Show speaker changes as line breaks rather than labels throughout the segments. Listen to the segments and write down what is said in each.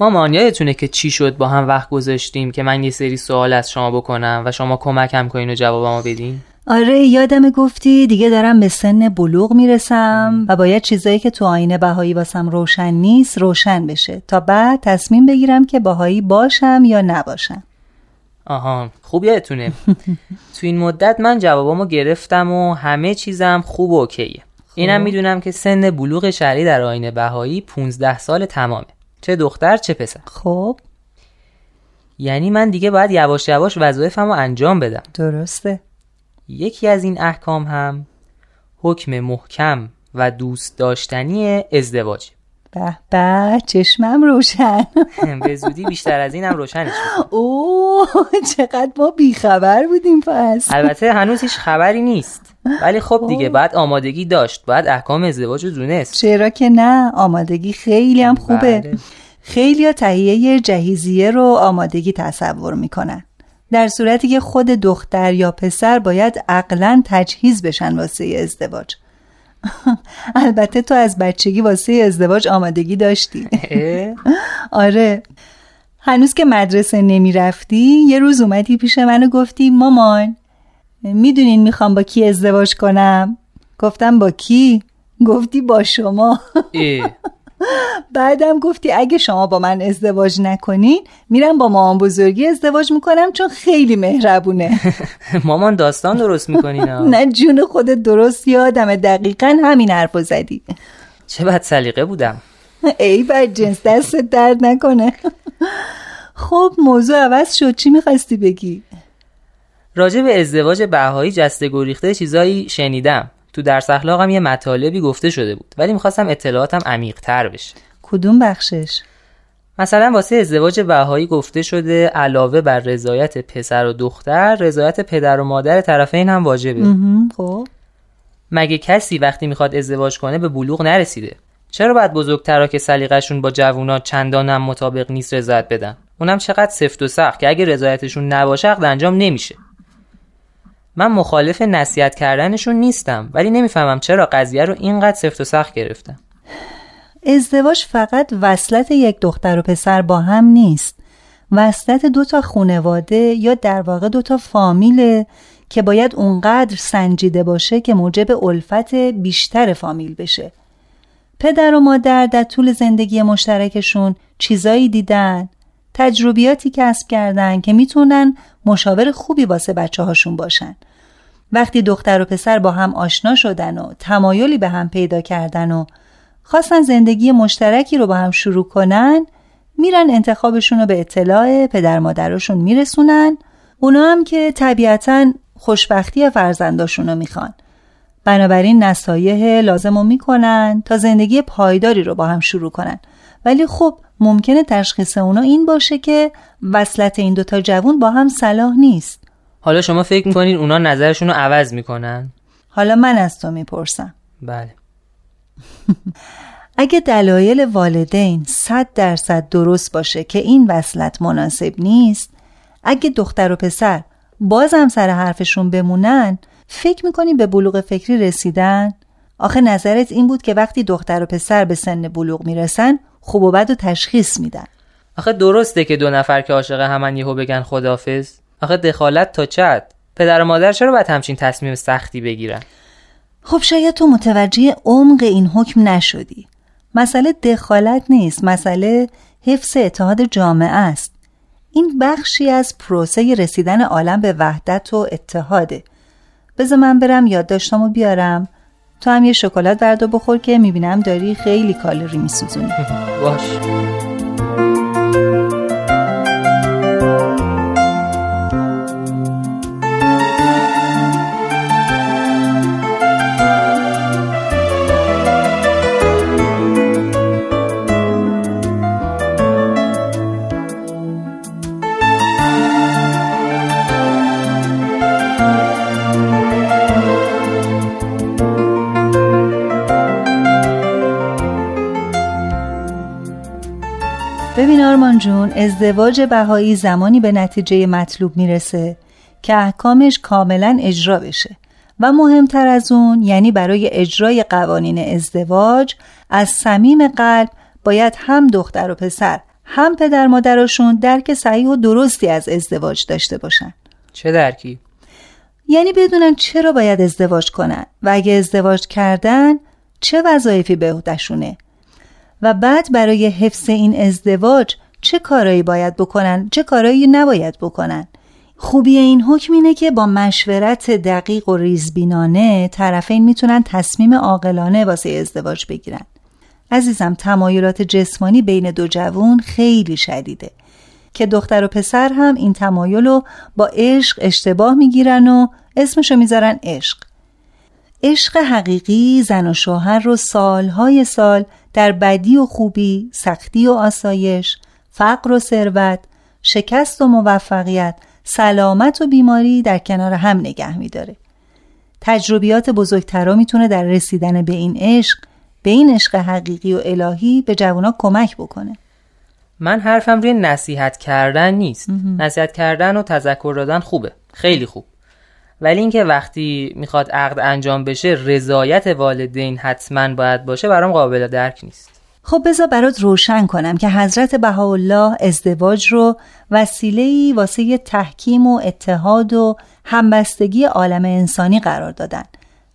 مامان یادتونه که چی شد با هم وقت گذاشتیم که من یه سری سوال از شما بکنم و شما کمکم کنین و جوابمو بدین؟
آره یادم گفتی دیگه دارم به سن بلوغ می‌رسم و باید چیزایی که تو آینه بهایی واسم روشن نیست روشن بشه تا بعد تصمیم بگیرم که بهایی باشم یا نباشم.
آها خوب یادتونه. تو این مدت من جوابامو گرفتم و همه چیزم خوب و اوکیه. اینم می‌دونم که سن بلوغ شرعی در آینه بهایی 15 سال تمامه. چه دختر چه پسر.
خب.
یعنی من دیگه باید یواش یواش وظایفمو انجام بدم.
درسته.
یکی از این احکام هم حکم محکم و دوست داشتنی ازدواج.
به به چشمم روشن.
به زودی بیشتر از اینم روشنش می‌کنم.
اوه چقدر ما بیخبر بودیم پس.
البته هنوز هیچ خبری نیست. ولی خب دیگه بعد آمادگی داشت. باید احکام ازدواج رو دونست.
چرا که نه آمادگی خیلی هم خوبه.
بله.
خیلی ها تهیه جهیزیه رو آمادگی تصور می‌کنن. در صورتی که خود دختر یا پسر باید عقلا تجهیز بشن واسه ازدواج. البته تو از بچگی واسه ازدواج آمادگی داشتی؟ آره. هنوز که مدرسه نمی رفتی یه روز اومدی پیش من و گفتی مامان می‌دونین می‌خوام با کی ازدواج کنم؟ گفتم با کی؟ گفتی با شما. بعدم گفتی اگه شما با من ازدواج نکنین میرم با مامان بزرگی ازدواج می‌کنم چون خیلی مهربونه.
مامان داستان درست می‌کنین.
نه جون خودت درست یادمه دقیقا همین حرفو زدی.
چه بد سلیقه بودم.
ای بد جنس دست درد نکنه. خب موضوع عوض شد. چی می‌خواستی بگی؟
راجع به ازدواج بهایی جسته گریخته چیزایی شنیدم. تو درس اخلاقم یه مطالبی گفته شده بود ولی می‌خواستم اطلاعاتم عمیق تر بشه.
کدوم بخشش؟
مثلا واسه ازدواج بهایی گفته شده علاوه بر رضایت پسر و دختر رضایت پدر و مادر طرفین هم واجبه.
خب.
مگه کسی وقتی می‌خواد ازدواج کنه به بلوغ نرسیده؟ چرا باید بزرگترا که سلیقه‌شون با جوونا چندان هم مطابق نیست رضایت بدن؟ اونم چقدر سفت و سخت که اگه رضایتشون نباشه عقد انجام نمیشه. من مخالف نصیحت کردنشون نیستم ولی نمی‌فهمم چرا قضیه رو اینقدر سفت و سخت گرفتم
ازدواج فقط وصلت یک دختر و پسر با هم نیست. وصلت دو تا خونواده یا در واقع دو تا فامیله که باید اونقدر سنجیده باشه که موجب الفت بیشتر فامیل بشه. پدر و مادر در طول زندگی مشترکشون چیزایی دیدن تجربیاتی کسب کردن که می‌تونن مشاور خوبی واسه بچه هاشون باشن. وقتی دختر و پسر با هم آشنا شدن و تمایلی به هم پیدا کردن و خواستن زندگی مشترکی رو با هم شروع کنن میرن انتخابشون رو به اطلاع پدر مادرشون میرسونن. اونا هم که طبیعتا خوشبختی فرزنداشون رو می‌خوان. بنابراین نصایح لازم رو می‌کنن تا زندگی پایداری رو با هم شروع کنن. ولی خب ممکنه تشخیص اونا این باشه که وصلت این دوتا جوون با هم صلاح نیست.
حالا شما فکر می‌کنین اونا نظرشون رو عوض می‌کنن؟
حالا من از تو می‌پرسم.
بله.
اگه دلایل والدین صد درصد درست باشه که این وصلت مناسب نیست اگه دختر و پسر بازم سر حرفشون بمونن فکر می‌کنی به بلوغ فکری رسیدن؟ آخه نظرت این بود که وقتی دختر و پسر به سن بلوغ می‌رسن خوب و بد و تشخیص میدن.
آخه درسته که دو نفر که عاشق همن یهو بگن خدافز آخه دخالت تا چد پدر و مادر چرا باید همچین تصمیم سختی بگیرن؟
خب شاید تو متوجه عمق این حکم نشدی. مسئله دخالت نیست مسئله حفظ اتحاد جامعه است. این بخشی از پروسه رسیدن عالم به وحدت و اتحاده. بذار من برم یادداشتامو بیارم. تو هم یه شکلات بردار بخور که می‌بینم داری خیلی کالری میسوزونی.
باش.
آرمان جون ازدواج بهایی زمانی به نتیجه مطلوب می‌رسه که احکامش کاملا اجرا بشه. و مهمتر از اون یعنی برای اجرای قوانین ازدواج از صمیم قلب باید هم دختر و پسر هم پدر مادرشون درک صحیح و درستی از ازدواج داشته باشن.
چه درکی؟
یعنی بدونن چرا باید ازدواج کنن و اگه ازدواج کردن چه وظایفی به عهدهشونه و بعد برای حفظ این ازدواج چه کارایی باید بکنن؟ چه کارایی نباید بکنن؟ خوبی این حکم اینه که با مشورت دقیق و ریزبینانه طرفین می‌تونن تصمیم عاقلانه واسه ازدواج بگیرن. عزیزم تمایلات جسمانی بین دو جوون خیلی شدیده که دختر و پسر هم این تمایل رو با عشق اشتباه می‌گیرن و اسمشو می‌ذارن عشق. عشق حقیقی زن و شوهر رو سالهای سال در بدی و خوبی، سختی و آسایش، فقر و ثروت، شکست و موفقیت، سلامت و بیماری در کنار هم نگه میداره. تجربیات بزرگترا می‌تونه در رسیدن به این عشق به این عشق حقیقی و الهی به جوانا کمک بکنه.
من حرفم روی نصیحت کردن نیست. نصیحت کردن و تذکر دادن خوبه. خیلی خوب. ولی اینکه وقتی می‌خواد عقد انجام بشه رضایت والدین حتما باید باشه برام قابل درک نیست.
خب بذار برات روشن کنم که حضرت بهاءالله ازدواج رو وسیله‌ای واسه تحکیم و اتحاد و همبستگی عالم انسانی قرار دادن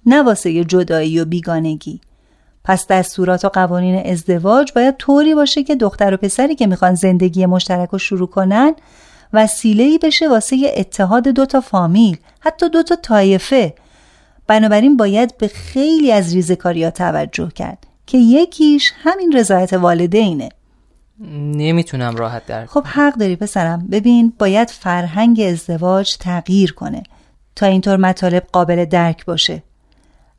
نه واسه جدایی و بیگانگی. پس دستورات و قوانین ازدواج باید طوری باشه که دختر و پسری که می‌خوان زندگی مشترک رو شروع کنن وسیله‌ای بشه واسه اتحاد دوتا فامیل حتی دوتا طایفه. بنابراین باید به خیلی از ریزکاری ها توجه کرد. که یکیش همین رضایت والدینه.
نمی‌تونم راحت در
خب حق داری پسرم. ببین باید فرهنگ ازدواج تغییر کنه تا اینطور مطالب قابل درک باشه.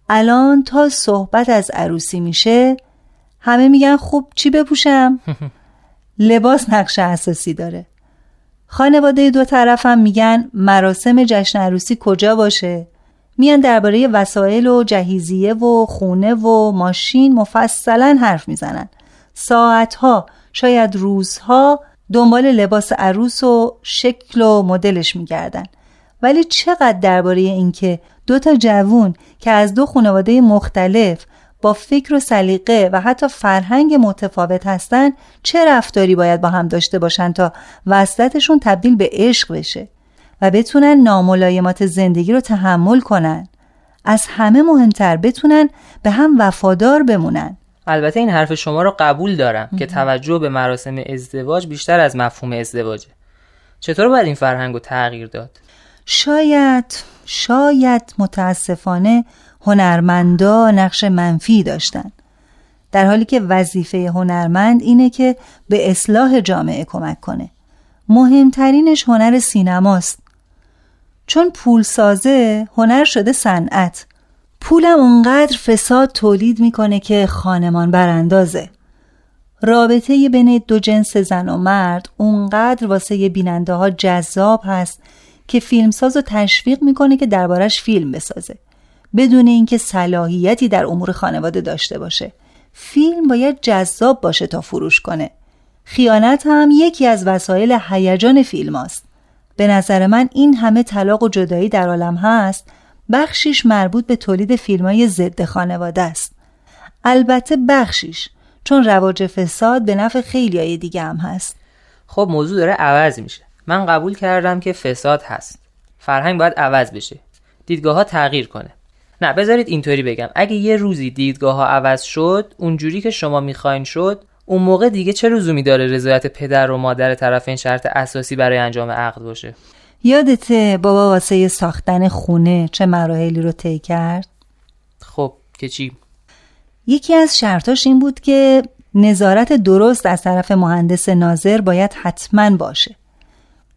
الان تا صحبت از عروسی میشه همه میگن خوب چی بپوشم؟ لباس نقش اساسی داره. خانواده دو طرفم میگن مراسم جشن عروسی کجا باشه؟ میان درباره وسایل و جهیزیه و خونه و ماشین مفصلا حرف می‌زنن. ساعتها شاید روزها دنبال لباس عروس و شکل و مدلش میگردن. ولی چقدر درباره اینکه دو تا جوون که از دو خانواده مختلف با فکر و سلیقه و حتی فرهنگ متفاوت هستن چه رفتاری باید با هم داشته باشن تا وصلتشون تبدیل به عشق بشه؟ و بتونن ناملایمات زندگی رو تحمل کنن. از همه مهمتر بتونن به هم وفادار بمونن.
البته این حرف شما رو قبول دارم که توجه به مراسم ازدواج بیشتر از مفهوم ازدواجه. چطور باید این فرهنگ رو تغییر داد؟
شاید شاید متاسفانه هنرمندا نقش منفی داشتن. در حالی که وظیفه هنرمند اینه که به اصلاح جامعه کمک کنه. مهمترینش هنر سینماست. چون پول سازه هنر شده صنعت. پولم اونقدر فساد تولید می‌کنه که خانمان براندازه. رابطه بین دو جنس زن و مرد اونقدر واسه بیننده ها جذاب هست که فیلمساز رو تشویق می‌کنه که دربارش فیلم بسازه. بدون اینکه صلاحیتی در امور خانواده داشته باشه. فیلم باید جذاب باشه تا فروش کنه. خیانت هم یکی از وسایل هیجان فیلم است. به نظر من این همه طلاق و جدایی در عالم هست بخشیش مربوط به تولید فیلم های ضد خانواده است. البته بخشیش چون رواج فساد به نفع خیلی های دیگه هم هست.
خب موضوع داره عوض میشه. من قبول کردم که فساد هست. فرهنگ باید عوض بشه. دیدگاه ها تغییر کنه. نه بذارید اینطوری بگم. اگه یه روزی دیدگاه ها عوض شد اونجوری که شما می‌خواین شد اون موقع دیگه چه لزومی داره رضایت پدر و مادر طرفین شرط اساسی برای انجام عقد باشه؟
یادته بابا واسه ساختن خونه چه مراحلی رو طی کرد؟
خب که چی؟
یکی از شرطاش این بود که نظارت درست از طرف مهندس ناظر باید حتما باشه.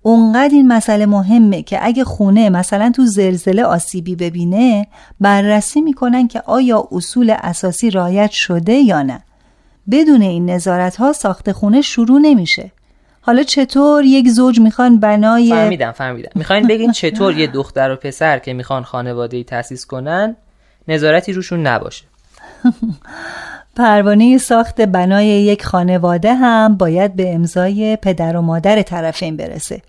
اونقدر این مسئله مهمه که اگه خونه مثلا تو زلزله آسیبی ببینه بررسی می‌کنن که آیا اصول اساسی رایت شده یا نه. بدون این نظارت ها ساخت خونه شروع نمیشه. حالا چطور یک زوج می‌خوان بنای
فهمیدم فهمیدم. می‌خواین بگین چطور یه دختر و پسر که می‌خوان خانواده ای تأسیس کنن نظارتی روشون نباشه.
پروانه ساخت بنای یک خانواده هم باید به امضای پدر و مادر طرفین برسه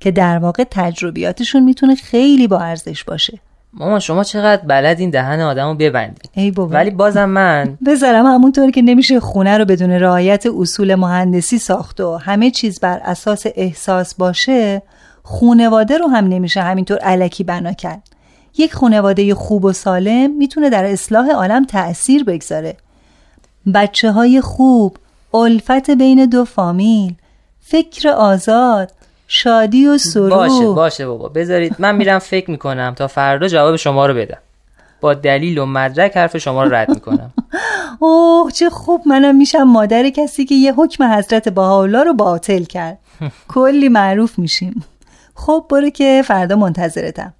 که در واقع تجربیاتشون می‌تونه خیلی با ارزش باشه.
مامان شما چقدر بلد این دهن آدمو ببندید.
ای بابا.
ولی بازم من.
بذارم همونطور که نمیشه خونه رو بدون رعایت اصول مهندسی ساخت و همه چیز بر اساس احساس باشه خونواده رو هم نمیشه همینطور علکی بنا کرد. یک خونواده خوب و سالم می‌تونه در اصلاح عالم تأثیر بگذاره. بچه های خوب الفت بین دو فامیل فکر آزاد شادی و سرور
باشه باشه بابا. بذارید من میرم فکر می‌کنم تا فردا جواب شما رو بدم. با دلیل و مدرک حرف شما رو رد می‌کنم.
اوه چه خوب. منم میشم مادر کسی که یه حکم حضرت بهاءالله رو باطل کرد. کلی معروف میشیم. خب برو که فردا منتظرتم.